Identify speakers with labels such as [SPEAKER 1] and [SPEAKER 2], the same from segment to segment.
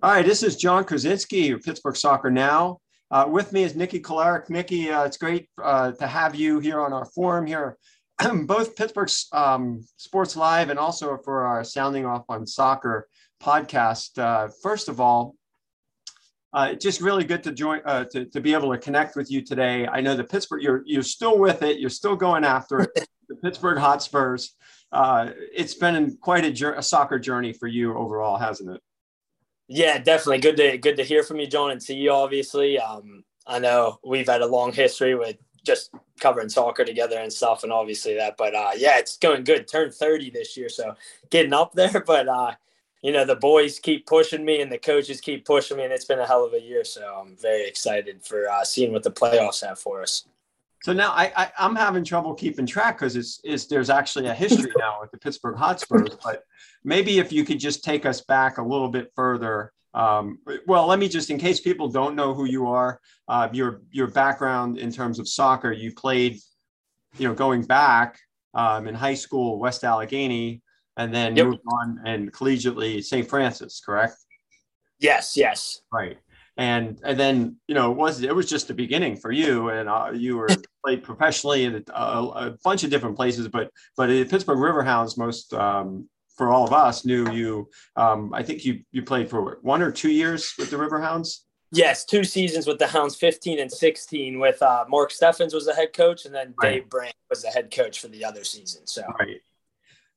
[SPEAKER 1] All right, this is John Krysinsky of Pittsburgh Soccer Now. Uh, with me is Nicky Kolarac. Nicky, uh, it's great uh, to have you here on our forum here, both Pittsburgh um, Sports Live and also for our Sounding Off on Soccer podcast. Uh, first of all, uh, just really good to join uh, to, to be able to connect with you today. I know that Pittsburgh, you're you're still with it, you're still going after it. the Pittsburgh Hotspurs. it's been quite a, a soccer journey for you overall, hasn't it?
[SPEAKER 2] Yeah, definitely. Good to good to hear from you, John, and see you. Obviously, um, I know we've had a long history with just covering soccer together and stuff, and obviously that. But uh, yeah, it's going good. Turned thirty this year, so getting up there. But uh, you know, the boys keep pushing me, and the coaches keep pushing me, and it's been a hell of a year. So I'm very excited for uh, seeing what the playoffs have for us.
[SPEAKER 1] So now I, I am having trouble keeping track because it's, it's there's actually a history now with the Pittsburgh Hotspurs. But maybe if you could just take us back a little bit further. Um, well, let me just in case people don't know who you are, uh, your your background in terms of soccer. You played, you know, going back um, in high school, West Allegheny, and then yep. moved on and collegiately St. Francis, correct?
[SPEAKER 2] Yes, yes.
[SPEAKER 1] Right and and then you know it was it was just the beginning for you and uh, you were played professionally in a, a, bunch of different places but but at pittsburgh riverhounds most um, for all of us knew you um, i think you you played for one or two years with the riverhounds?
[SPEAKER 2] Yes two seasons with the hounds 15 and 16 with uh, mark steffens was the head coach and then right. dave brandt was the head coach for the other season so.
[SPEAKER 1] Right.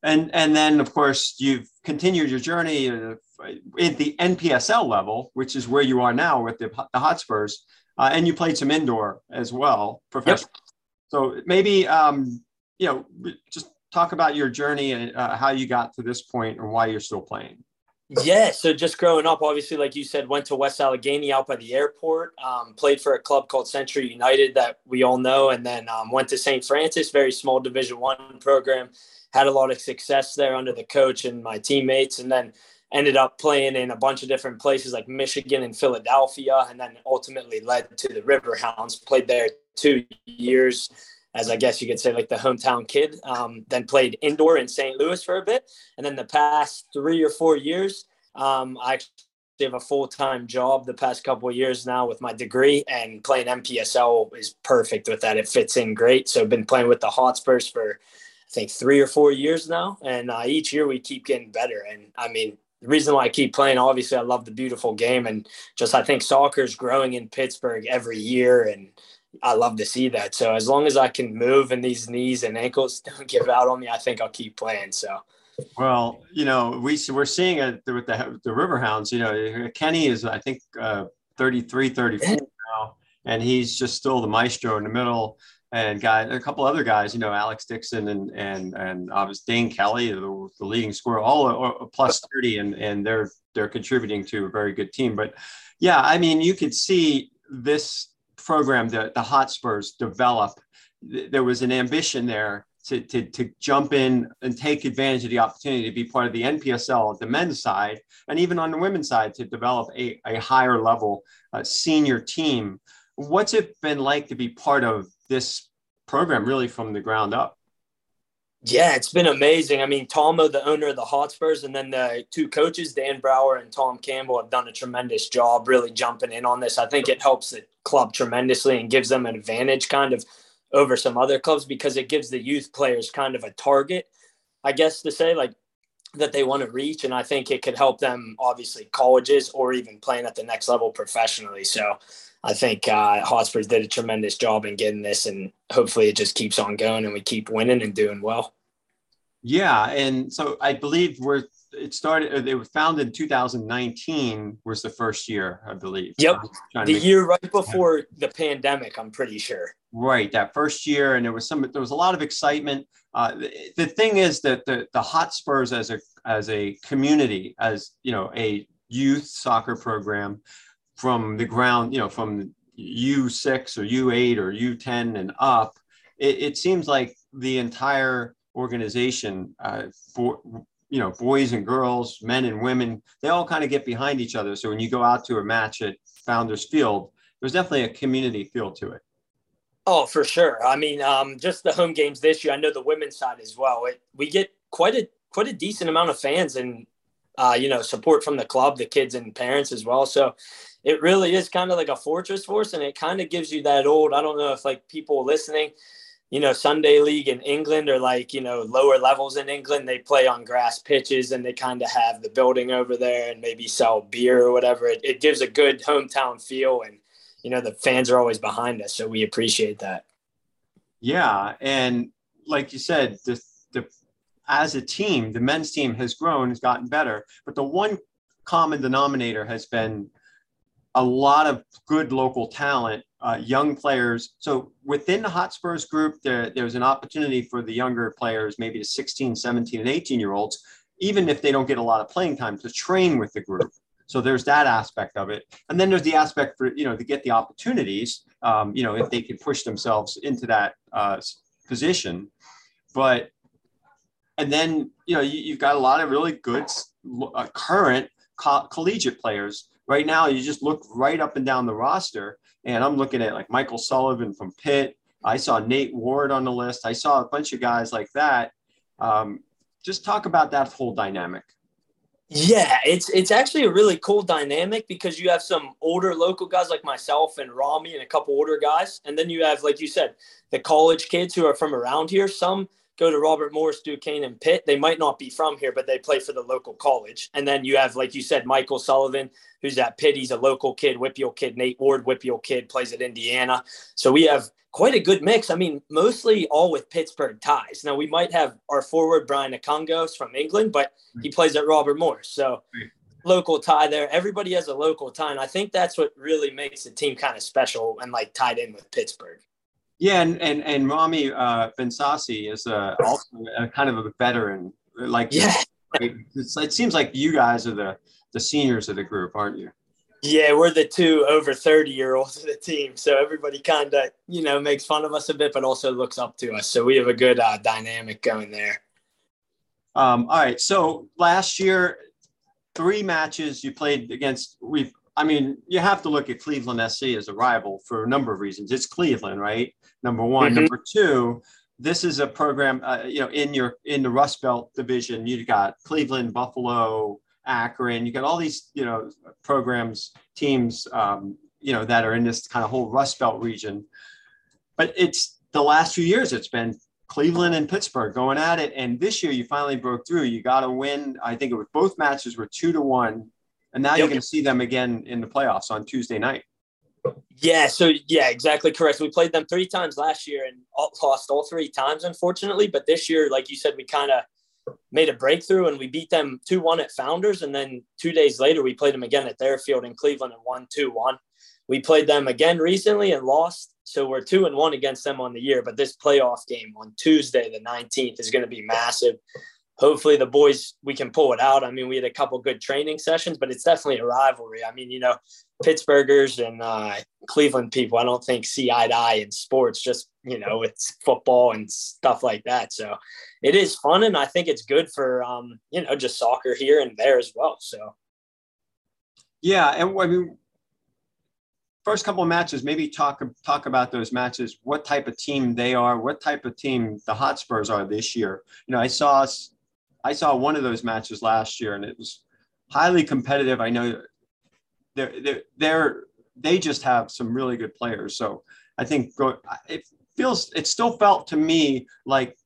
[SPEAKER 1] And and then of course you've continued your journey uh, at the NPSL level, which is where you are now with the, the Hotspurs, uh, and you played some indoor as well, professional. Yep. So maybe um, you know just talk about your journey and uh, how you got to this point and why you're still playing.
[SPEAKER 2] Yeah, so just growing up, obviously, like you said, went to West Allegheny out by the airport. Um, played for a club called Century United that we all know, and then um, went to St. Francis, very small Division One program had a lot of success there under the coach and my teammates, and then ended up playing in a bunch of different places like Michigan and Philadelphia, and then ultimately led to the Riverhounds. Played there two years, as I guess you could say, like the hometown kid. Um, then played indoor in St. Louis for a bit, and then the past three or four years, um, I actually have a full-time job the past couple of years now with my degree and playing NPSL is perfect with that. It fits in great. So I've been playing with the Hotspurs for I think three or four years now, and uh, each year we keep getting better. And I mean, the reason why I keep playing, obviously, I love the beautiful game, and just I think soccer is growing in Pittsburgh every year, and I love to see that. So as long as I can move and these knees and ankles don't give out on me, I think I'll keep playing. So.
[SPEAKER 1] Well, you know, we we're seeing it with the the Riverhounds. You know, Kenny is I think uh, 33, 34 now, and he's just still the maestro in the middle and guy, a couple other guys, you know, Alex Dixon and and and obviously Dane Kelly, the, the leading scorer, all plus thirty, and and they're they're contributing to a very good team. But yeah, I mean, you could see this program, the the Hotspurs develop. There was an ambition there to, to, to jump in and take advantage of the opportunity to be part of the NPSL, the men's side, and even on the women's side to develop a, a higher level uh, senior team. What's it been like to be part of this program really from the ground up.
[SPEAKER 2] Yeah, it's been amazing. I mean, Tomo, the owner of the Hotspurs, and then the two coaches, Dan Brower and Tom Campbell, have done a tremendous job really jumping in on this. I think it helps the club tremendously and gives them an advantage kind of over some other clubs because it gives the youth players kind of a target, I guess to say, like that they want to reach. And I think it could help them, obviously, colleges or even playing at the next level professionally. So I think uh, Hotspurs did a tremendous job in getting this, and hopefully it just keeps on going and we keep winning and doing well.
[SPEAKER 1] Yeah, and so I believe we're it started. It was founded in 2019 was the first year, I believe.
[SPEAKER 2] Yep, the year right before the pandemic. I'm pretty sure.
[SPEAKER 1] Right, that first year, and there was some. There was a lot of excitement. Uh, the, the thing is that the the Hotspurs as a as a community, as you know, a youth soccer program from the ground, you know, from U6 or U8 or U10 and up, it, it seems like the entire organization uh, for you know boys and girls men and women they all kind of get behind each other. So when you go out to a match at founders field there's definitely a community feel to it.
[SPEAKER 2] Oh for sure. I mean um, just the home games this year i know the women's side as well. It, we get quite a quite a decent amount of fans and uh, you know, support from the club, the kids and parents as well. So it really is kind of like a fortress for us. And it kind of gives you that old, I don't know if like people listening, you know, Sunday league in England or like, you know, lower levels in England, they play on grass pitches and they kind of have the building over there and maybe sell beer or whatever. It, it gives a good hometown feel. And, you know, the fans are always behind us. So we appreciate that.
[SPEAKER 1] Yeah. And like you said, the as a team, the men's team has grown, has gotten better. But the one common denominator has been a lot of good local talent, uh, young players. So within the Hotspurs group, there, there's an opportunity for the younger players, maybe the 16, 17, and 18 year olds, even if they don't get a lot of playing time, to train with the group. So there's that aspect of it. And then there's the aspect for, you know, to get the opportunities, um, you know, if they can push themselves into that uh, position. But and then you know you, have got a lot of really good uh, current co- collegiate players. Right now you just look right up and down the roster and i'm looking at like michael sullivan from pitt. I saw nate ward on the list. I saw a bunch of guys like that. Um, just talk about that whole dynamic.
[SPEAKER 2] Yeah, it's it's actually a really cool dynamic because you have some older local guys like myself and Rami and a couple older guys, and then you have, like you said, the college kids who are from around here. Some go to Robert Morris, Duquesne, and Pitt. They might not be from here, but they play for the local college. And then you have, like you said, Michael Sullivan, who's at Pitt. He's a local kid, WPIAL kid. Nate Ward, WPIAL kid, plays at Indiana. So we have quite a good mix. I mean, mostly all with Pittsburgh ties. Now we might have our forward Brian Akungos from England, but he plays at Robert Morris. So local tie there. Everybody has a local tie. And I think that's what really makes the team kind of special and like tied in with Pittsburgh.
[SPEAKER 1] Yeah, and and and Rami uh, Bensassi is uh, also a kind of a veteran. Like
[SPEAKER 2] yeah,
[SPEAKER 1] it seems like you guys are the the seniors of the group, aren't you?
[SPEAKER 2] Yeah, we're the two over 30 year olds of the team. So everybody kind of, you know, makes fun of us a bit, but also looks up to us. So we have a good uh, dynamic going there.
[SPEAKER 1] Um, all right. So last year, three matches you played against, we've, I mean, you have to look at Cleveland SC as a rival for a number of reasons. It's Cleveland, right? Number one. Mm-hmm. Number two, this is a program, uh, you know, in your in the Rust Belt division, you've got Cleveland, Buffalo, Akron. You got all these, you know, programs, teams, um, you know, that are in this kind of whole Rust Belt region. But it's the last few years, it's been Cleveland and Pittsburgh going at it. And this year, you finally broke through. You got to win. I think it was both matches were two to one, and now yep. you're going to see them again in the playoffs on Tuesday night.
[SPEAKER 2] Yeah, so yeah, exactly correct. We played them three times last year and lost all three times, unfortunately. But this year, like you said, we kind of made a breakthrough and we beat them 2 1 at Founders. And then two days later, we played them again at their field in Cleveland and won 2 1. We played them again recently and lost. So we're 2 and 1 against them on the year. But this playoff game on Tuesday, the 19th, is going to be massive hopefully the boys we can pull it out. I mean, we had a couple good training sessions, but it's definitely a rivalry. I mean, you know, Pittsburghers and uh, Cleveland people, I don't think see eye to eye in sports. Just you know, it's football and stuff like that. So it is fun, and I think it's good for um, you know just soccer here and there as well. So
[SPEAKER 1] yeah, and I mean. First couple of matches, maybe talk talk about those matches. What type of team they are? What type of team the Hotspurs are this year? You know, I saw I saw one of those matches last year, and it was highly competitive. I know they're they're, they're they just have some really good players. So I think go, it feels it still felt to me like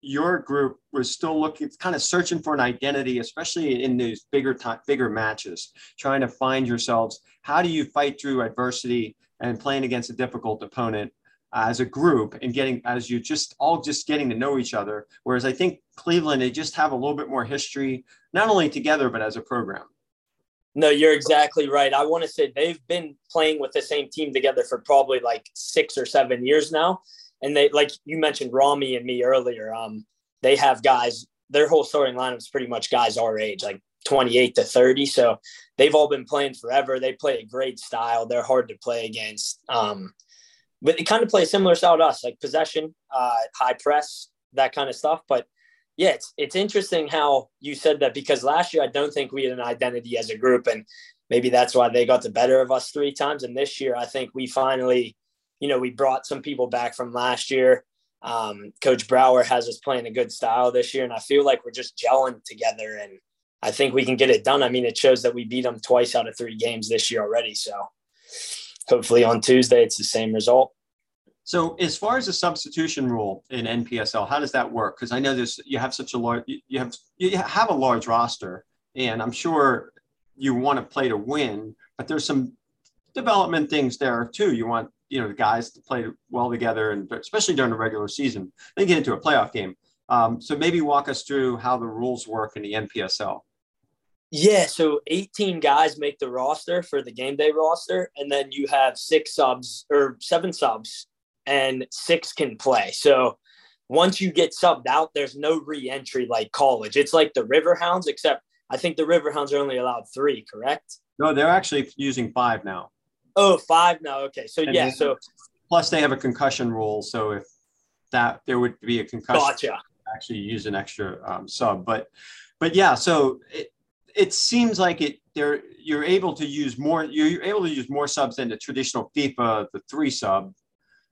[SPEAKER 1] your group was still looking kind of searching for an identity especially in these bigger time bigger matches trying to find yourselves how do you fight through adversity and playing against a difficult opponent as a group and getting as you just all just getting to know each other. Whereas i think cleveland they just have a little bit more history not only together but as a program.
[SPEAKER 2] No you're exactly right. I want to say they've been playing with the same team together for probably like six or seven years now. And they like you mentioned rami and me earlier um they have guys their whole starting lineup is pretty much guys our age like 28 to 30 so they've all been playing forever. They play a great style. They're hard to play against. Um but it kind of plays similar style to us, like possession, uh, high press, that kind of stuff. But yeah, it's it's interesting how you said that because last year I don't think we had an identity as a group, and maybe that's why they got the better of us three times. And this year, I think we finally, you know, we brought some people back from last year. Um, Coach Brower has us playing a good style this year, and I feel like we're just gelling together. And I think we can get it done. I mean, it shows that we beat them twice out of three games this year already. So hopefully on Tuesday it's the same result.
[SPEAKER 1] So as far as the substitution rule in NPSL, how does that work? Because I know this, you have such a large, you have you have a large roster, and I'm sure you want to play to win, but there's some development things there too. You want you know the guys to play well together, and especially during the regular season, then get into a playoff game. Um, so maybe walk us through how the rules work in the NPSL.
[SPEAKER 2] Yeah, so 18 guys make the roster for the game day roster, and then you have six subs or seven subs, and six can play. So once you get subbed out, there's no re-entry like college. It's like the Riverhounds, except I think the Riverhounds are only allowed three, correct?
[SPEAKER 1] No, they're actually using five now.
[SPEAKER 2] Oh, five now. Okay, so and yeah, so
[SPEAKER 1] plus they have a concussion rule, so if that there would be a concussion,
[SPEAKER 2] gotcha.
[SPEAKER 1] actually use an extra um, sub, but but yeah, so it, it seems like it there you're able to use more you're able to use more subs than the traditional FIFA the three sub.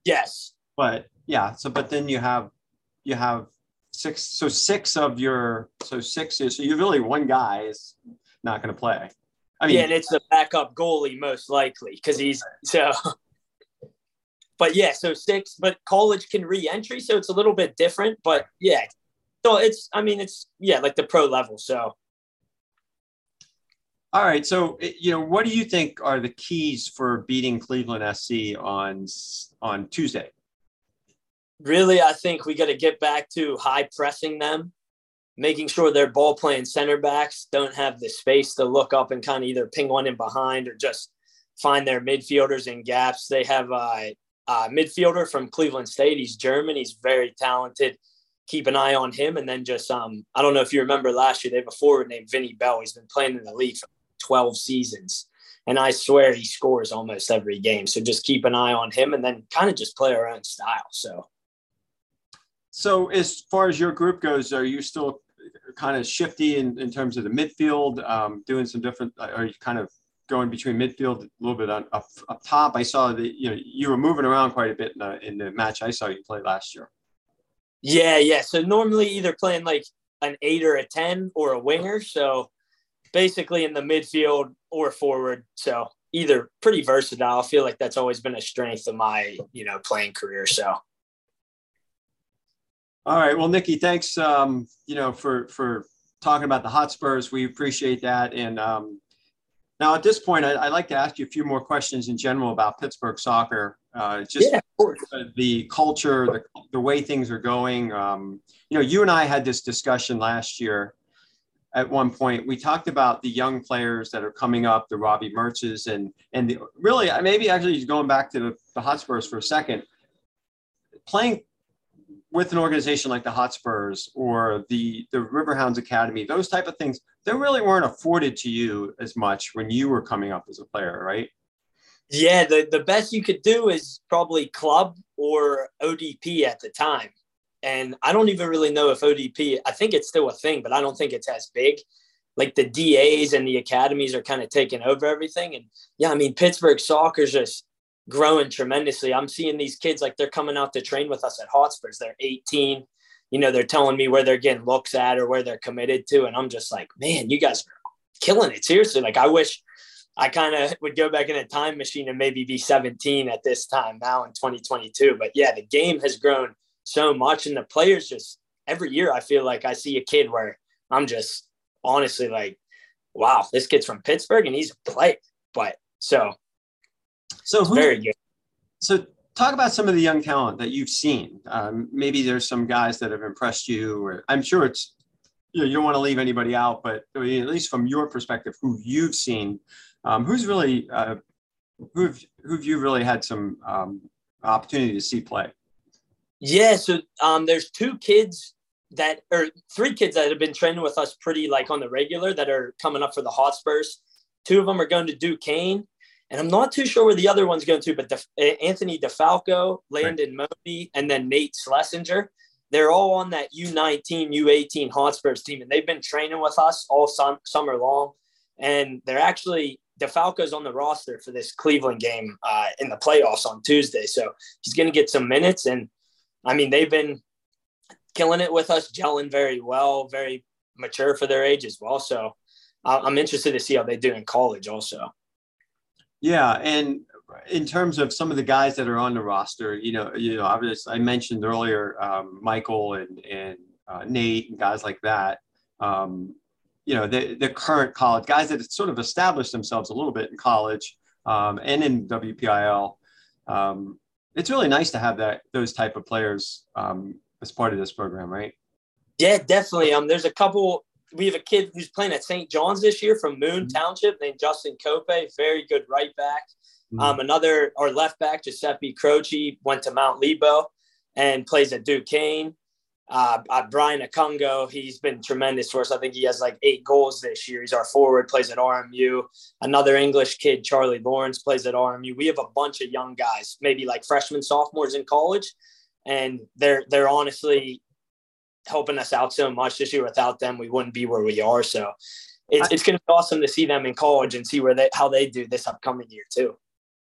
[SPEAKER 2] Yes.
[SPEAKER 1] But yeah, so but then you have you have six so six of your so six is so you really one guy is not going to play.
[SPEAKER 2] I mean, yeah, and it's the backup goalie most likely because he's so. But yeah, so six, but college can re-entry, so it's a little bit different. But yeah, so it's I mean it's yeah like the pro level. So
[SPEAKER 1] all right. So, you know, what do you think are the keys for beating Cleveland SC on on Tuesday?
[SPEAKER 2] Really, I think we got to get back to high pressing them, making sure their ball playing center backs don't have the space to look up and kind of either ping one in behind or just find their midfielders in gaps. They have a, a midfielder from Cleveland State. He's German. He's very talented keep an eye on him. And then just um, I don't know if you remember last year, they have a forward named Vinny Bell. He's been playing in the league for 12 seasons. And I swear he scores almost every game. So just keep an eye on him and then kind of just play our own style. So,
[SPEAKER 1] so as far as your group goes, are you still kind of shifty in, in terms of the midfield, um, doing some different, are you kind of going between midfield a little bit on up, up top? I saw that, you know, you were moving around quite a bit in the, in the match I saw you play last year.
[SPEAKER 2] Yeah, yeah. So normally either playing like an eight or a 10 or a winger. So basically in the midfield or forward. So either pretty versatile. I feel like that's always been a strength of my, you know, playing career. So.
[SPEAKER 1] All right. Well, Nicky, thanks, um, you know, for, for talking about the Hotspurs. We appreciate that. And um, now at this point, I, would like to ask you a few more questions in general about Pittsburgh soccer. Uh, just yeah, the culture, the, the way things are going. Um, you know, you and I had this discussion last year at one point we talked about the young players that are coming up, the Robbie Mertzes, and and the, really maybe actually going back to the, the Hotspurs for a second, playing with an organization like the Hotspurs or the the Riverhounds Academy, those type of things, they really weren't afforded to you as much when you were coming up as a player, right?
[SPEAKER 2] Yeah, the, the best you could do is probably club or ODP at the time. And I don't even really know if ODP, I think it's still a thing, but I don't think it's as big. Like the DAs and the academies are kind of taking over everything. And yeah, I mean, Pittsburgh soccer's just growing tremendously. I'm seeing these kids like they're coming out to train with us at Hotspurs. They're 18. You know, they're telling me where they're getting looks at or where they're committed to. And I'm just like, man, you guys are killing it. Seriously. Like, I wish I kind of would go back in a time machine and maybe be 17 at this time now in 2022. But yeah, the game has grown so much. And the players just every year, I feel like I see a kid where I'm just honestly like, wow, this kid's from Pittsburgh and he's a player. But so,
[SPEAKER 1] so who, very good. So talk about some of the young talent that you've seen. Um, maybe there's some guys that have impressed you, or I'm sure it's you know you don't want to leave anybody out, but at least from your perspective, who you've seen, um, who's really uh, who've who've you really had some um, opportunity to see play.
[SPEAKER 2] Yeah, so um, there's two kids that, or three kids that have been training with us pretty like on the regular that are coming up for the Hotspurs. Two of them are going to Duquesne, and I'm not too sure where the other one's going to, but De- Anthony DeFalco, Landon right. And then Nate Schlesinger. They're all on that U19, U18 Hotspurs team, and they've been training with us all sum- summer long. And they're actually DeFalco's on the roster for this Cleveland game uh, in the playoffs on Tuesday, so he's going to get some minutes and I mean, they've been killing it with us, gelling very well, very mature for their age as well. So I'm interested to see how they do in college also.
[SPEAKER 1] Yeah, and in terms of some of the guys that are on the roster, you know, you know, obviously I mentioned earlier um, Michael and and uh, Nate and guys like that. Um, you know, the the current college guys that sort of established themselves a little bit in college um, and in WPIAL. Um, it's really nice to have that those type of players um, as part of this program, right?
[SPEAKER 2] Yeah, definitely. Um, there's a couple. We have a kid who's playing at St. John's this year from Moon mm-hmm. Township named Justin Cope, very good right back. Mm-hmm. Um, another our left back Giuseppe Croce went to Mount Lebo and plays at Duquesne. Uh, uh, Brian Akungo, he's been tremendous for us. I think he has like eight goals this year. He's our forward, plays at RMU. Another English kid, Charlie Lawrence, plays at RMU. We have a bunch of young guys, maybe like freshmen, sophomores in college, and they're they're honestly helping us out so much this year. Without them, we wouldn't be where we are. So it's, it's going to be awesome to see them in college and see where they how they do this upcoming year too.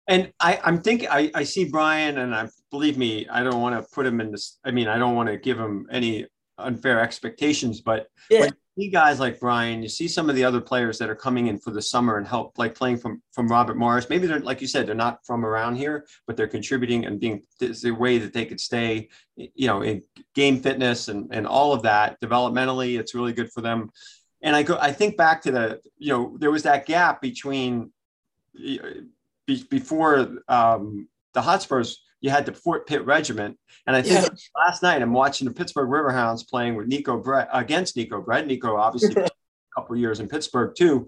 [SPEAKER 1] And I, I'm thinking, I, I see Brian, and I believe me, I don't want to put him in this. I mean, I don't want to give him any unfair expectations, but yeah. when you see guys like Brian, you see some of the other players that are coming in for the summer and help, like playing from from Robert Morris. Maybe they're like you said, they're not from around here, but they're contributing and being the way that they could stay, you know, in game fitness and and all of that developmentally. It's really good for them. And I go, I think back to the, you know, there was that gap between be, before um, the Hotspurs, you had the Fort Pitt Regiment, and I think yeah. last night I'm watching the Pittsburgh Riverhounds playing with Neco Brett against Neco Brett. Neco obviously a couple years in Pittsburgh too,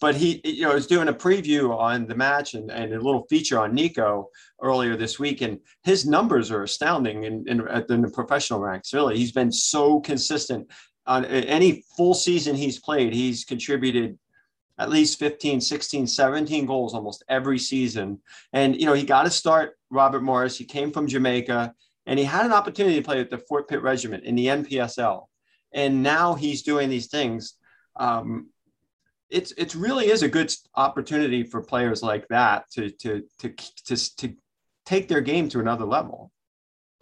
[SPEAKER 1] but he you know was doing a preview on the match and, and a little feature on Neco earlier this week, and his numbers are astounding in, in, in the professional ranks. Really, he's been so consistent on any full season he's played. He's contributed at least 15, 16, 17 goals almost every season. And, you know, he got to start Robert Morris. He came from Jamaica and he had an opportunity to play with the Fort Pitt Regiment in the NPSL. And now he's doing these things. Um, it's it really is a good opportunity for players like that to to to to, to take their game to another level.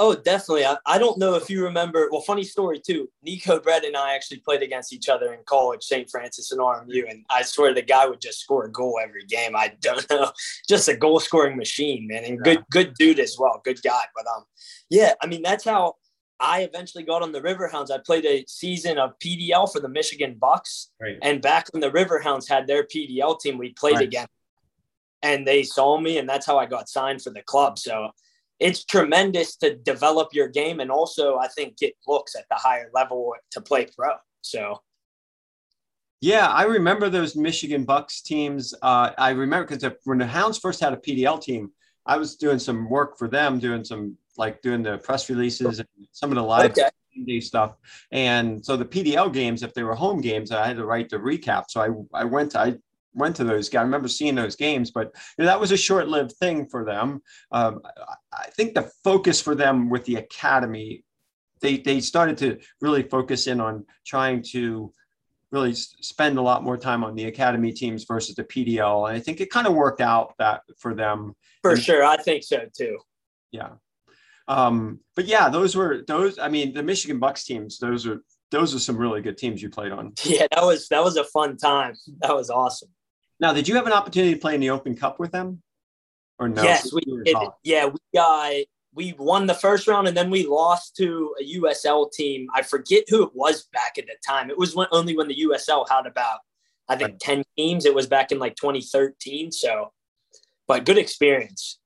[SPEAKER 2] Oh, definitely. I, I don't know if you remember. Well, funny story too. Neco Brett and I actually played against each other in college, St. Francis and RMU, and I swear the guy would just score a goal every game. I don't know, just a goal scoring machine, man, and good good dude as well, good guy. But um, yeah, I mean that's how I eventually got on the Riverhounds. I played a season of PDL for the Michigan Bucks, right. and back when the Riverhounds had their PDL team, we played right. again, and they saw me, and that's how I got signed for the club. So it's tremendous to develop your game and also I think get looks at the higher level to play pro. So
[SPEAKER 1] yeah, I remember those Michigan Bucks teams. Uh, I remember because when the Hounds first had a PDL team, I was doing some work for them, doing some like doing the press releases and some of the live okay. stuff. And so the PDL games, if they were home games, I had to write the recap. So I I went to, I went to those. I remember seeing those games, but you know, that was a short-lived thing for them. Um, I think the focus for them with the academy, they they started to really focus in on trying to really spend a lot more time on the academy teams versus the PDL, and I think it kind of worked out that for them.
[SPEAKER 2] For and, sure, I think so too.
[SPEAKER 1] Yeah. Um, but yeah, those were those. I mean, the Michigan Bucks teams. Those are those are some really good teams you played on.
[SPEAKER 2] Yeah, that was that was a fun time. That was awesome.
[SPEAKER 1] Now, did you have an opportunity to play in the Open Cup with them? Or no?
[SPEAKER 2] Yes, we did. Yeah, we got we won the first round and then we lost to a USL team. I forget who it was back at the time. It was when, only when the USL had about I think right. 10 teams. It was back in like 2013. So, but good experience.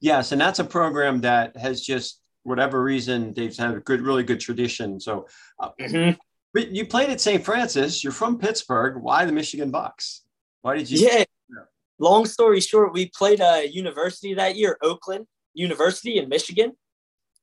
[SPEAKER 1] Yes, and that's a program that has just whatever reason they've had a good, really good tradition. So, uh, mm-hmm. you played at St. Francis. You're from Pittsburgh. Why the Michigan Bucks? Why did you?
[SPEAKER 2] Yeah. Long story short, we played a university that year, Oakland University in Michigan,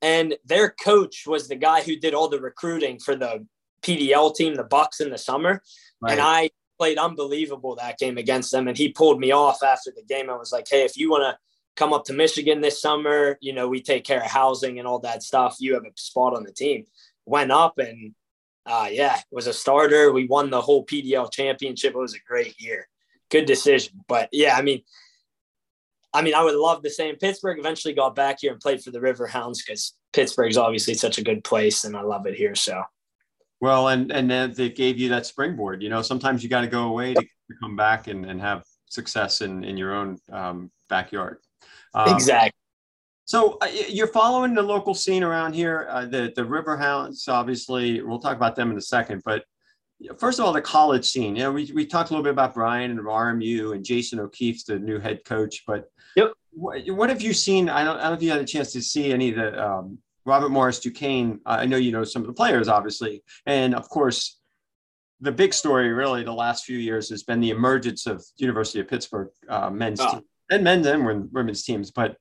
[SPEAKER 2] and their coach was the guy who did all the recruiting for the PDL team, the Bucks, in the summer. Right. And I played unbelievable that game against them, and he pulled me off after the game. I was like, "Hey, if you want to." come up to Michigan this summer. You know, we take care of housing and all that stuff. You have a spot on the team. Went up and uh, yeah, was a starter. We won the whole PDL championship. It was a great year good decision. But yeah, I mean, I mean, I would love to stay in Pittsburgh. Eventually, got back here and played for the River Hounds because Pittsburgh's obviously such a good place, and I love it here. So,
[SPEAKER 1] Well, and and they gave you that springboard. You know, sometimes you got to go away to, to, come back and, and have success in in your own um, backyard.
[SPEAKER 2] Um, exactly.
[SPEAKER 1] So uh, you're following the local scene around here. Uh, the the Riverhounds, obviously, we'll talk about them in a second. But first of all, the college scene. You know, we, we talked a little bit about Brian and RMU and Jason O'Keefe's the new head coach. But
[SPEAKER 2] yep.
[SPEAKER 1] what, what have you seen? I don't, I don't know if you had a chance to see any of the um, Robert Morris Duquesne. I know you know some of the players, obviously, and of course, the big story really the last few years has been the emergence of University of Pittsburgh uh, men's oh. team, and men's and women's teams, but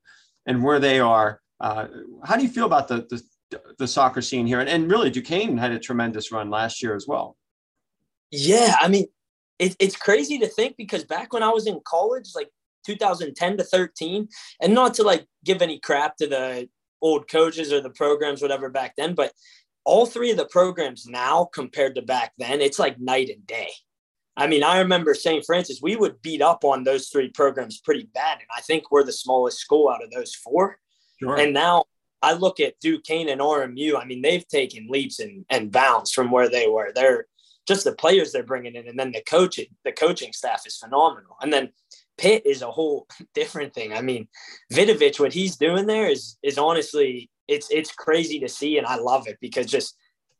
[SPEAKER 1] and where they are. Uh, how do you feel about the, the, the soccer scene here? And, and really, Duquesne had a tremendous run last year as well.
[SPEAKER 2] Yeah, I mean, it, it's crazy to think because back when I was in college, like 2010 to 13, and not to like give any crap to the old coaches or the programs, whatever back then. But all three of the programs now compared to back then, it's like night and day. I mean, I remember St. Francis, we would beat up on those three programs pretty bad. And I think we're the smallest school out of those four. Sure. And now I look at Duquesne and RMU. I mean, they've taken leaps and, and bounds from where they were. They're just the players they're bringing in. And then the coaching, the coaching staff is phenomenal. And then Pitt is a whole different thing. I mean, Vidovich, what he's doing there is is honestly it's it's crazy to see, and I love it because just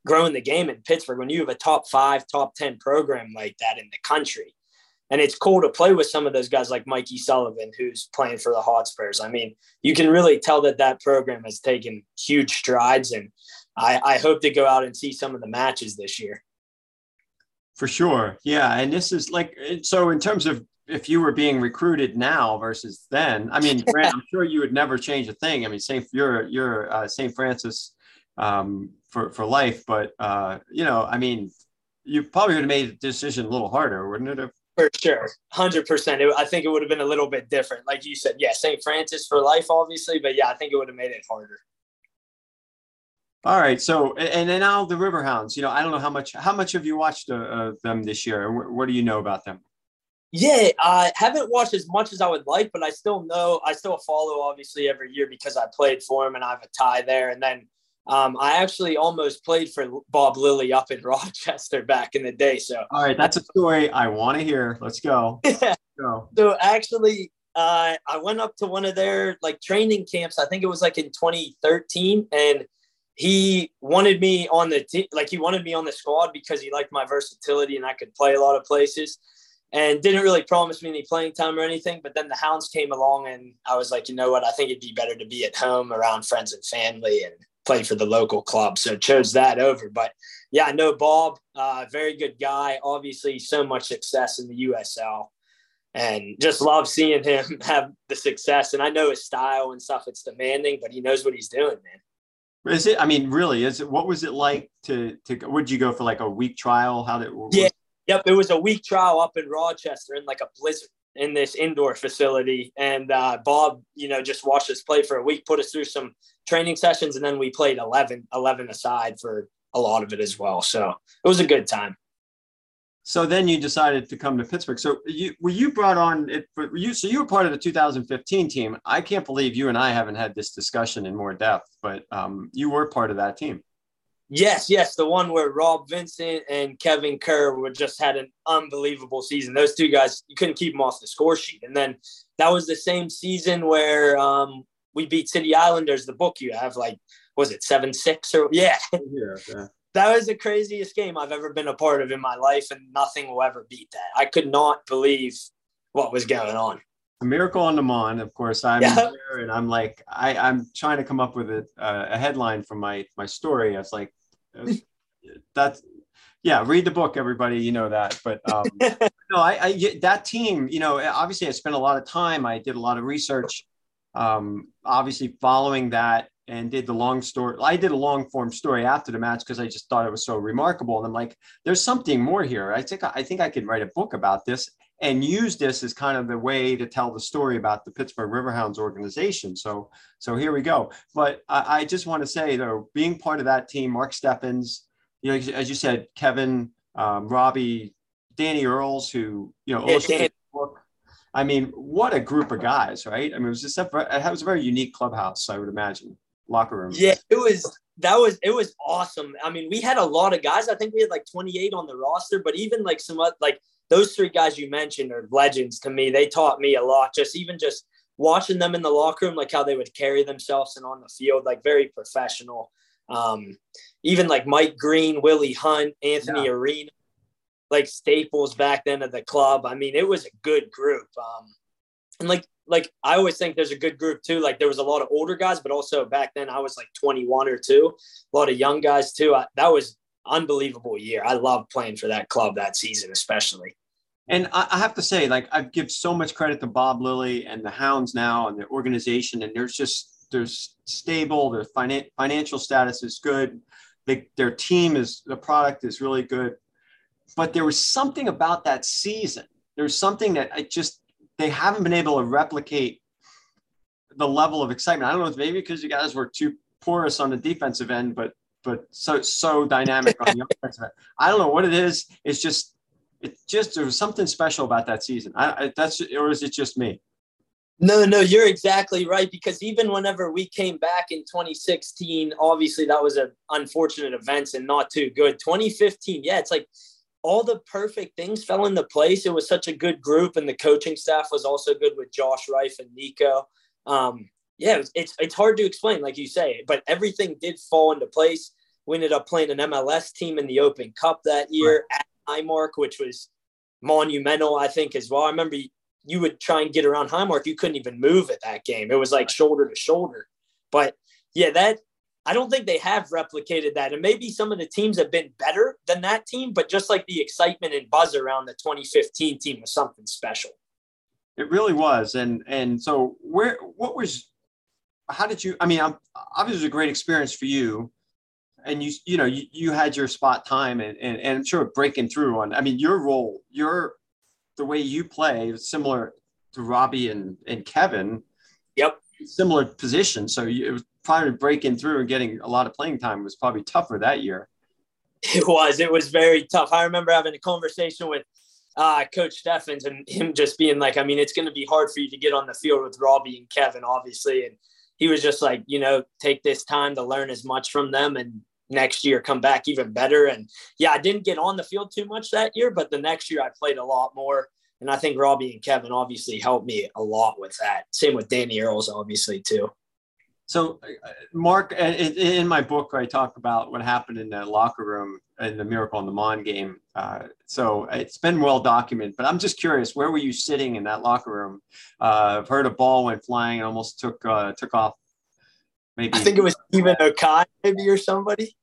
[SPEAKER 2] growing the game in Pittsburgh when you have a top five, top ten program like that in the country, and it's cool to play with some of those guys like Mikey Sullivan, who's playing for the Hotspurs. I mean, you can really tell that that program has taken huge strides, and I, I hope to go out and see some of the matches this year.
[SPEAKER 1] For sure, yeah, and this is like so in terms of if you were being recruited now versus then, I mean, Grant, I'm sure you would never change a thing. I mean, Saint, you're you're uh, Saint Francis um, for for life, but uh, you know, I mean, you probably would have made the decision a little harder, wouldn't it? Have?
[SPEAKER 2] For sure, hundred percent. I think it would have been a little bit different, like you said. Yeah, Saint Francis for life, obviously, but yeah, I think it would have made it harder.
[SPEAKER 1] All right. So, and then now the Riverhounds. You know, I don't know how much how much have you watched uh, them this year? What, what do you know about them?
[SPEAKER 2] Yeah, I haven't watched as much as I would like, but I still know I still follow obviously every year because I played for him and I have a tie there. And then um, I actually almost played for Bob Lilley up in Rochester back in the day. So
[SPEAKER 1] all right, that's a story I want to hear. Let's go.
[SPEAKER 2] Yeah. Go. So actually, uh, I went up to one of their like training camps. I think it was like in 2013, and he wanted me on the team. Like he wanted me on the squad because he liked my versatility and I could play a lot of places and didn't really promise me any playing time or anything. But then the Hounds came along, and I was like, you know what? I think it'd be better to be at home around friends and family and play for the local club. So chose that over. But yeah, I know Bob, uh, very good guy. Obviously, so much success in the USL, and just love seeing him have the success. And I know his style and stuff; it's demanding, but he knows what he's doing, man.
[SPEAKER 1] Is it? I mean, really? Is it? What was it like to to? Would you go for like a week trial? How did?
[SPEAKER 2] Yeah, Yep, it was a week trial up in Rochester in like a blizzard in this indoor facility. And uh, Bob, you know, just watched us play for a week, put us through some training sessions, and then we played 11, 11 aside for a lot of it as well. So it was a good time.
[SPEAKER 1] So then you decided to come to Pittsburgh. So you were you brought on it for you so you were part of the 2015 team. I can't believe you and I haven't had this discussion in more depth, but um, you were part of that team.
[SPEAKER 2] Yes, yes, the one where Rob Vincent and Kevin Kerr were just had an unbelievable season. Those two guys, you couldn't keep them off the score sheet. And then that was the same season where um, we beat City Islanders. The book you have, like, was it seven six or yeah? Yeah, yeah. That was the craziest game I've ever been a part of in my life, and nothing will ever beat that. I could not believe what was going on.
[SPEAKER 1] A miracle on the Mon, of course. I'm yeah. there, and I'm like, I, I'm trying to come up with a, uh, a headline for my my story. I was like, that's yeah read the book everybody you know that but um, no I, I that team you know obviously i spent a lot of time i did a lot of research um, obviously following that and did the long story i did a long form story after the match because i just thought it was so remarkable and i'm like there's something more here i think i think i could write a book about this and use this as kind of the way to tell the story about the Pittsburgh Riverhounds organization. So, so here we go. But I, I just want to say, though, being part of that team, Mark Steffens, you know, as you said, Kevin, um, Robbie, Danny Earls, who you know, yeah, book. I mean, what a group of guys, right? I mean, it was just a, it was a very unique clubhouse, I would imagine, locker room.
[SPEAKER 2] Yeah, it was that was it was awesome. I mean, we had a lot of guys. I think we had like 28 on the roster, but even like some like those three guys you mentioned are legends to me. They taught me a lot. Just even just watching them in the locker room, like how they would carry themselves and on the field, like very professional. Um, even like Mike Green, Willie Hunt, Anthony yeah. Arena, like staples back then of the club. I mean, it was a good group. Um, and like like I always think there's a good group too. Like there was a lot of older guys, but also back then I was like 21 or two, a lot of young guys too. I, that was unbelievable year. I love playing for that club that season, especially.
[SPEAKER 1] And I, have to say, like I give so much credit to Bob Lilley and the Hounds now and the organization, and there's just there's stable. Their finan- financial status is good. They, their team is the product is really good. But there was something about that season. There's something that I just they haven't been able to replicate the level of excitement. I don't know if maybe because you guys were too porous on the defensive end, but but so so dynamic on the offensive end. I don't know what it is. It's just it's just there was something special about that season. I, I that's or is it just me?
[SPEAKER 2] No, no, you're exactly right. Because even whenever we came back in 2016, obviously that was an unfortunate event and not too good. 2015, yeah, it's like all the perfect things fell into place. It was such a good group, and the coaching staff was also good with Josh Reif and Nico. Um, yeah, it was, it's it's hard to explain, like you say, but everything did fall into place. We ended up playing an MLS team in the Open Cup that year right. at Highmark, which was monumental, I think, as well. I remember you, you would try and get around Highmark, you couldn't even move at that game. It was like shoulder to shoulder. But yeah, that I don't think they have replicated that. And maybe some of the teams have been better than that team, but just like the excitement and buzz around the 2015 team was something special.
[SPEAKER 1] It really was. And and so where what was how did you I mean I'm, obviously it was a great experience for you. And you you know you, you had your spot time and, and and I'm sure breaking through on I mean your role, your the way you play is similar to Robbie and, and Kevin.
[SPEAKER 2] Yep.
[SPEAKER 1] Similar position. So you, it was probably breaking through and getting a lot of playing time was probably tougher that year.
[SPEAKER 2] It was. It was very tough. I remember having a conversation with uh, Coach Steffens and him just being like, I mean, it's going to be hard for you to get on the field with Robbie and Kevin, obviously. And he was just like, you know, take this time to learn as much from them and next year come back even better. And yeah, I didn't get on the field too much that year, but the next year I played a lot more. And I think Robbie and Kevin obviously helped me a lot with that. Same with Danny Earls, obviously, too.
[SPEAKER 1] So, uh, Mark, uh, in my book, I talk about what happened in the locker room in the Miracle on the Mon game. Uh, so it's been well documented, but I'm just curious, where were you sitting in that locker room? Uh, I've heard a ball went flying and almost took uh, took off.
[SPEAKER 2] Maybe I think it was Stephen Okai, maybe or somebody.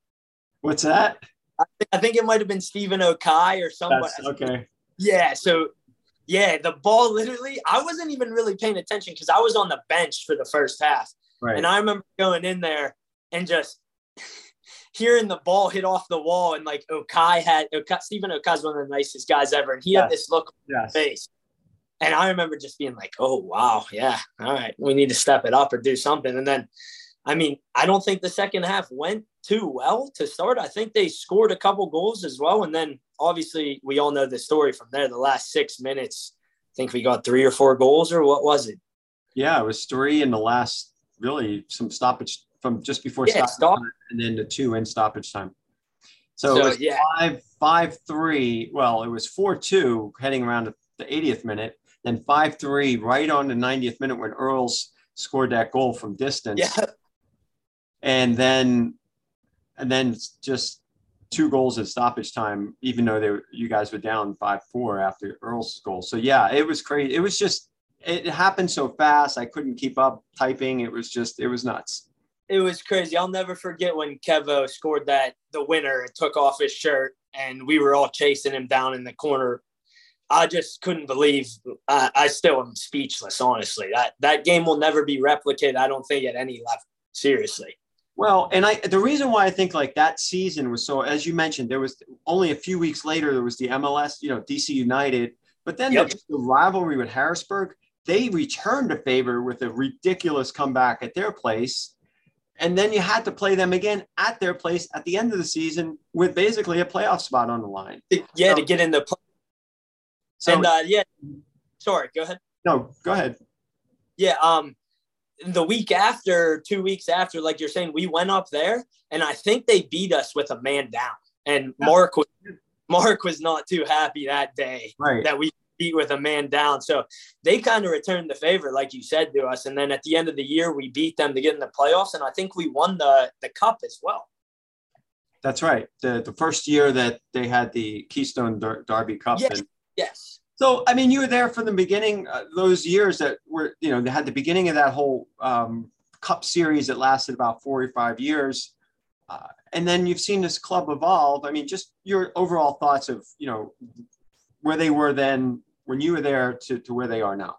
[SPEAKER 1] What's that?
[SPEAKER 2] I think, I think it might have been Stephen Okai or somebody.
[SPEAKER 1] That's, okay.
[SPEAKER 2] Yeah. So yeah, the ball literally, I wasn't even really paying attention because I was on the bench for the first half. Right. And I remember going in there and just hearing the ball hit off the wall. And like Okai had, Okai, Stephen Okai's one of the nicest guys ever. And he yes. had this look on his face. And I remember just being like, oh, wow. Yeah. All right. We need to step it up or do something. And then, I mean, I don't think the second half went too well to start. I think they scored a couple goals as well. And then obviously, we all know the story from there. The last six minutes, I think we got three or four goals, or what was it?
[SPEAKER 1] Yeah, it was three in the last really some stoppage from just before yeah, stoppage stop. and then the two in stoppage time. So, so it was yeah. five five three. Well, it was four two heading around the 80th minute, then five three right on the 90th minute when Earls scored that goal from distance. Yeah. And then and then just two goals in stoppage time, even though they were, you guys were down five four after Earl's goal. So yeah, it was crazy. It was just it happened so fast. I couldn't keep up typing. It was just, it was nuts.
[SPEAKER 2] It was crazy. I'll never forget when Kevo scored that, the winner, and took off his shirt, and we were all chasing him down in the corner. I just couldn't believe. I, I still am speechless, honestly. That that game will never be replicated. I don't think at any level. Seriously.
[SPEAKER 1] Well, and I the reason why I think like that season was so, as you mentioned, there was only a few weeks later there was the MLS, you know, DC United, but then yep. the, the rivalry with Harrisburg they returned a favor with a ridiculous comeback at their place. And then you had to play them again at their place at the end of the season with basically a playoff spot on the line.
[SPEAKER 2] Yeah, so, to get in the. So, and uh, yeah, sorry, go ahead.
[SPEAKER 1] No, go ahead.
[SPEAKER 2] Yeah, um, the week after, two weeks after, like you're saying, we went up there and I think they beat us with a man down. And Mark was Mark was not too happy that day
[SPEAKER 1] right.
[SPEAKER 2] that we beat with a man down. So they kind of returned the favor, like you said to us. And then at the end of the year, we beat them to get in the playoffs, and I think we won the the cup as well.
[SPEAKER 1] That's right. The the first year that they had the Keystone Dar- Derby Cup.
[SPEAKER 2] Yes.
[SPEAKER 1] And,
[SPEAKER 2] yes.
[SPEAKER 1] So I mean, you were there from the beginning. Uh, those years that were, you know, they had the beginning of that whole um, Cup series that lasted about four or five years. Uh, and then you've seen this club evolve. I mean, just your overall thoughts of, you know, where they were then when you were there to, to where they are now.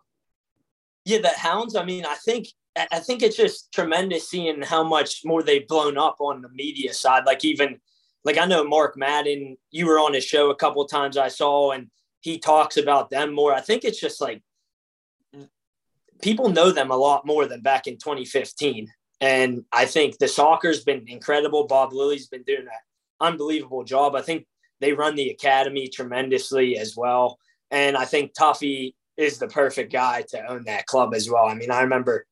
[SPEAKER 2] Yeah, the Hounds. I mean, I think I think it's just tremendous seeing how much more they've blown up on the media side. Like even like I know Mark Madden, you were on his show a couple times I saw, and he talks about them more. I think it's just like people know them a lot more than back in 2015. And I think the soccer's been incredible. Bob Lilley's been doing an unbelievable job. I think they run the academy tremendously as well. And I think Tuffy is the perfect guy to own that club as well. I mean, I remember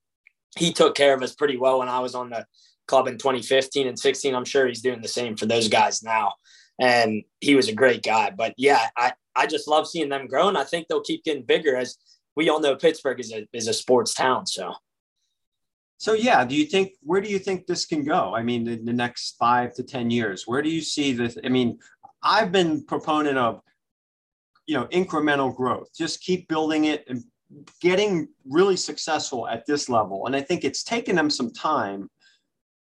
[SPEAKER 2] he took care of us pretty well when I was on the club in 2015 and 16. I'm sure he's doing the same for those guys now. And he was a great guy. But yeah, I, I just love seeing them grow. And I think they'll keep getting bigger as we all know Pittsburgh is a, is a sports town. So.
[SPEAKER 1] So yeah, do you think where do you think this can go? I mean, in the next five to ten years, where do you see this? I mean, I've been proponent of, you know, incremental growth. Just keep building it and getting really successful at this level. And I think it's taken them some time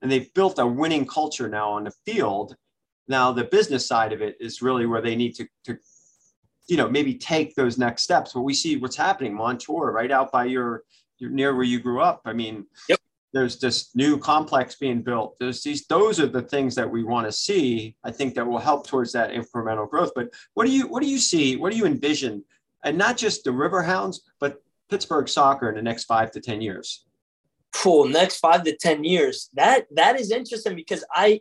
[SPEAKER 1] and they've built a winning culture now on the field. Now the business side of it is really where they need to, to you know, maybe take those next steps. But we see what's happening, Montour, right out by your, your near where you grew up. I mean,
[SPEAKER 2] yep.
[SPEAKER 1] There's this new complex being built. There's these, those are the things that we want to see. I think that will help towards that incremental growth. But what do you, what do you see? What do you envision? And not just the Riverhounds, but Pittsburgh soccer in the next five to 10 years?
[SPEAKER 2] For next five to 10 years. That, that is interesting because I,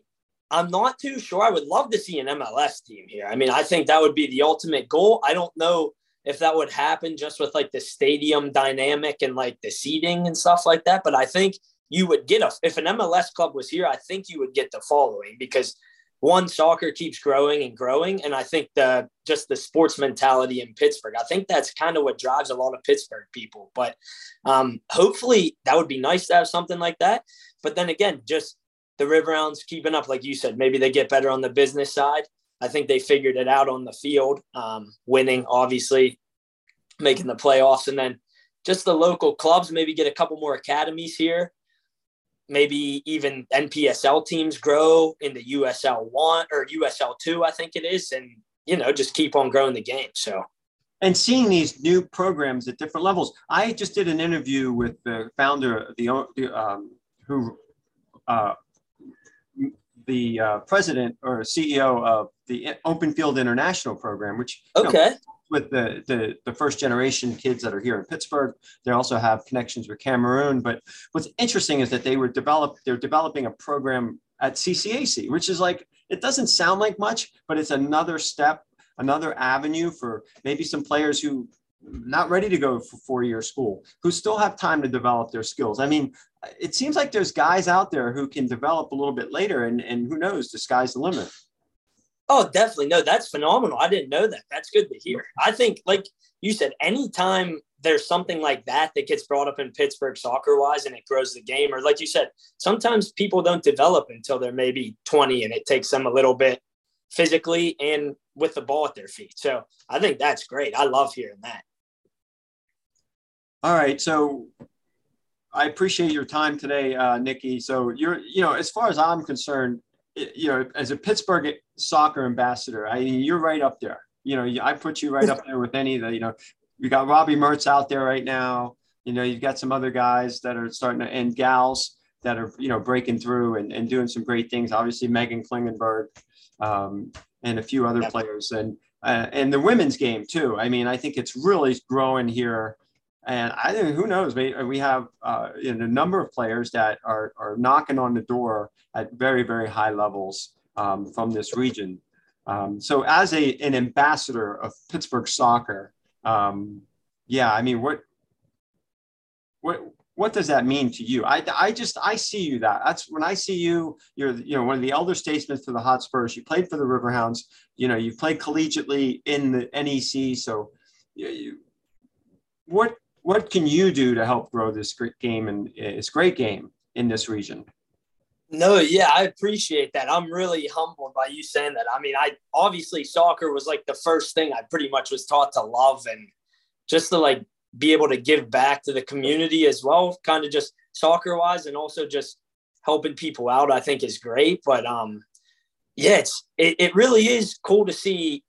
[SPEAKER 2] I'm not too sure. I would love to see an MLS team here. I mean, I think that would be the ultimate goal. I don't know if that would happen just with like the stadium dynamic and like the seating and stuff like that. But I think you would get a if an MLS club was here, I think you would get the following because one soccer keeps growing and growing. And i think the just the sports mentality in pittsburgh i think that's kind of what drives a lot of pittsburgh people. But um, hopefully that would be nice to have something like that. But then again just the riverhounds keeping up like you said maybe they get better on the business side. I think they figured it out on the field um, winning obviously making the playoffs. And then just the local clubs maybe get a couple more academies here maybe even NPSL teams grow in the USL one or USL two, I think it is, and you know just keep on growing the game. So.
[SPEAKER 1] And seeing these new programs at different levels, I just did an interview with the founder, the um, who, uh, the uh, president or CEO of the Open Field International program, which
[SPEAKER 2] okay.
[SPEAKER 1] Know, with the, the, the first generation kids that are here in Pittsburgh. They also have connections with Cameroon. But what's interesting is that they were develop they're developing a program at CCAC, which is like it doesn't sound like much, but it's another step, another avenue for maybe some players who not ready to go for four-year school, who still have time to develop their skills. I mean, it seems like there's guys out there who can develop a little bit later, and, and who knows, the sky's the limit.
[SPEAKER 2] Oh, definitely. No, that's phenomenal. I didn't know that. That's good to hear. I think, like you said, anytime there's something like that that gets brought up in Pittsburgh soccer wise and it grows the game, or like you said, sometimes people don't develop until they're maybe 20 and it takes them a little bit physically and with the ball at their feet. So I think that's great. I love hearing that.
[SPEAKER 1] All right. So I appreciate your time today, uh, Nicky. So you're, you know, as far as I'm concerned, you know, as a Pittsburgh soccer ambassador, I mean, you're right up there. You know, I put you right up there with any of the, you know, you got Robbie Mertz out there right now. You know, you've got some other guys that are starting to, and gals that are, you know, breaking through and, and doing some great things. Obviously, Meghan Klingenberg um, and a few other players. And, uh, and the women's game, too. I mean, I think it's really growing here. And I think who knows, we, we have uh, you know, a number of players that are, are knocking on the door at very, very high levels um, from this region. Um, so as a, an ambassador of Pittsburgh soccer, um, yeah, I mean, what, what, what does that mean to you? I, I just I see you that that's when I see you. You're you know one of the elder statesmen for the Hotspurs. You played for the Riverhounds. You know you played collegiately in the NEC. So, you, you, what what can you do to help grow this great game and this great game in this region?
[SPEAKER 2] No, yeah, I appreciate that. I'm really humbled by you saying that. I mean, I obviously soccer was like the first thing I pretty much was taught to love and just to like be able to give back to the community as well, kind of just soccer wise and also just helping people out, I think is great. But um yeah, it's it, it really is cool to see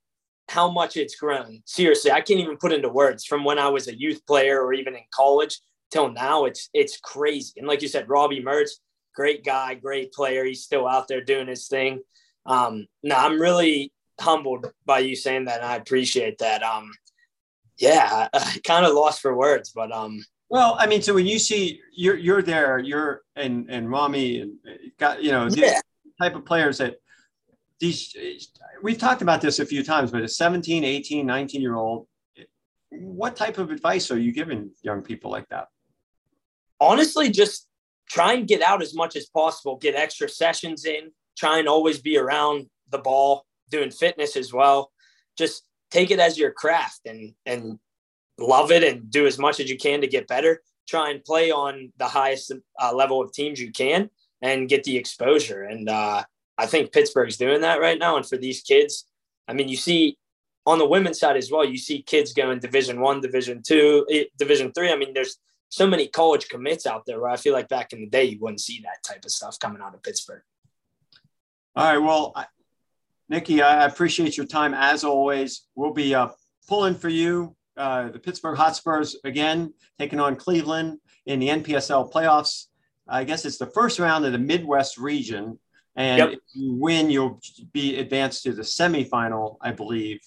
[SPEAKER 2] how much it's grown. Seriously, I can't even put into words from when I was a youth player or even in college till now. It's it's crazy. And like you said, Robbie Mertz, great guy, great player. He's still out there doing his thing. Um, no, I'm really humbled by you saying that. And I appreciate that. Um, yeah, I, kind of lost for words, but um.
[SPEAKER 1] Well, I mean, so when you see you're you're there, you're and and Rami and got you know
[SPEAKER 2] yeah.
[SPEAKER 1] type of players that these we've talked about this a few times, but a 17, 18, 19 year old, what type of advice are you giving young people like that?
[SPEAKER 2] Honestly, just try and get out as much as possible, get extra sessions in, try and always be around the ball, doing fitness as well. Just take it as your craft and and love it and do as much as you can to get better. Try and play on the highest uh, level of teams you can and get the exposure. And uh, I think Pittsburgh's doing that right now. And for these kids, I mean, you see on the women's side as well, you see kids going Division One, Division Two, eh, Division Three. I mean, there's so many college commits out there where I feel like back in the day you wouldn't see that type of stuff coming out of Pittsburgh.
[SPEAKER 1] All right. Well, I, Nicky, I appreciate your time as always. We'll be uh, pulling for you. Uh, the Pittsburgh Hotspurs again taking on Cleveland in the NPSL playoffs. I guess it's the first round of the Midwest region. And yep. if you win, you'll be advanced to the semifinal, I believe.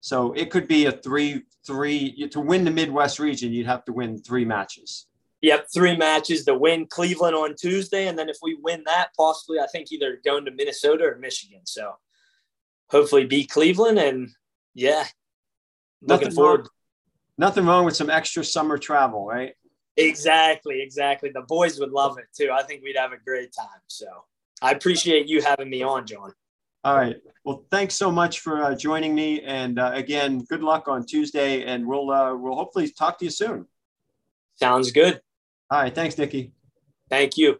[SPEAKER 1] So it could be a three, three to win the Midwest region, you'd have to win three matches.
[SPEAKER 2] Yep, three matches to win Cleveland on Tuesday. And then if we win that, possibly I think either going to Minnesota or Michigan. So hopefully beat Cleveland and yeah. Looking nothing forward.
[SPEAKER 1] Wrong, nothing wrong with some extra summer travel, right?
[SPEAKER 2] Exactly, exactly. The boys would love it too. I think we'd have a great time. So I appreciate you having me on, John.
[SPEAKER 1] All right. Well, thanks so much for uh, joining me, and uh, again, good luck on Tuesday, and we'll uh, we'll hopefully talk to you soon.
[SPEAKER 2] Sounds good.
[SPEAKER 1] All right. Thanks, Nicky.
[SPEAKER 2] Thank you.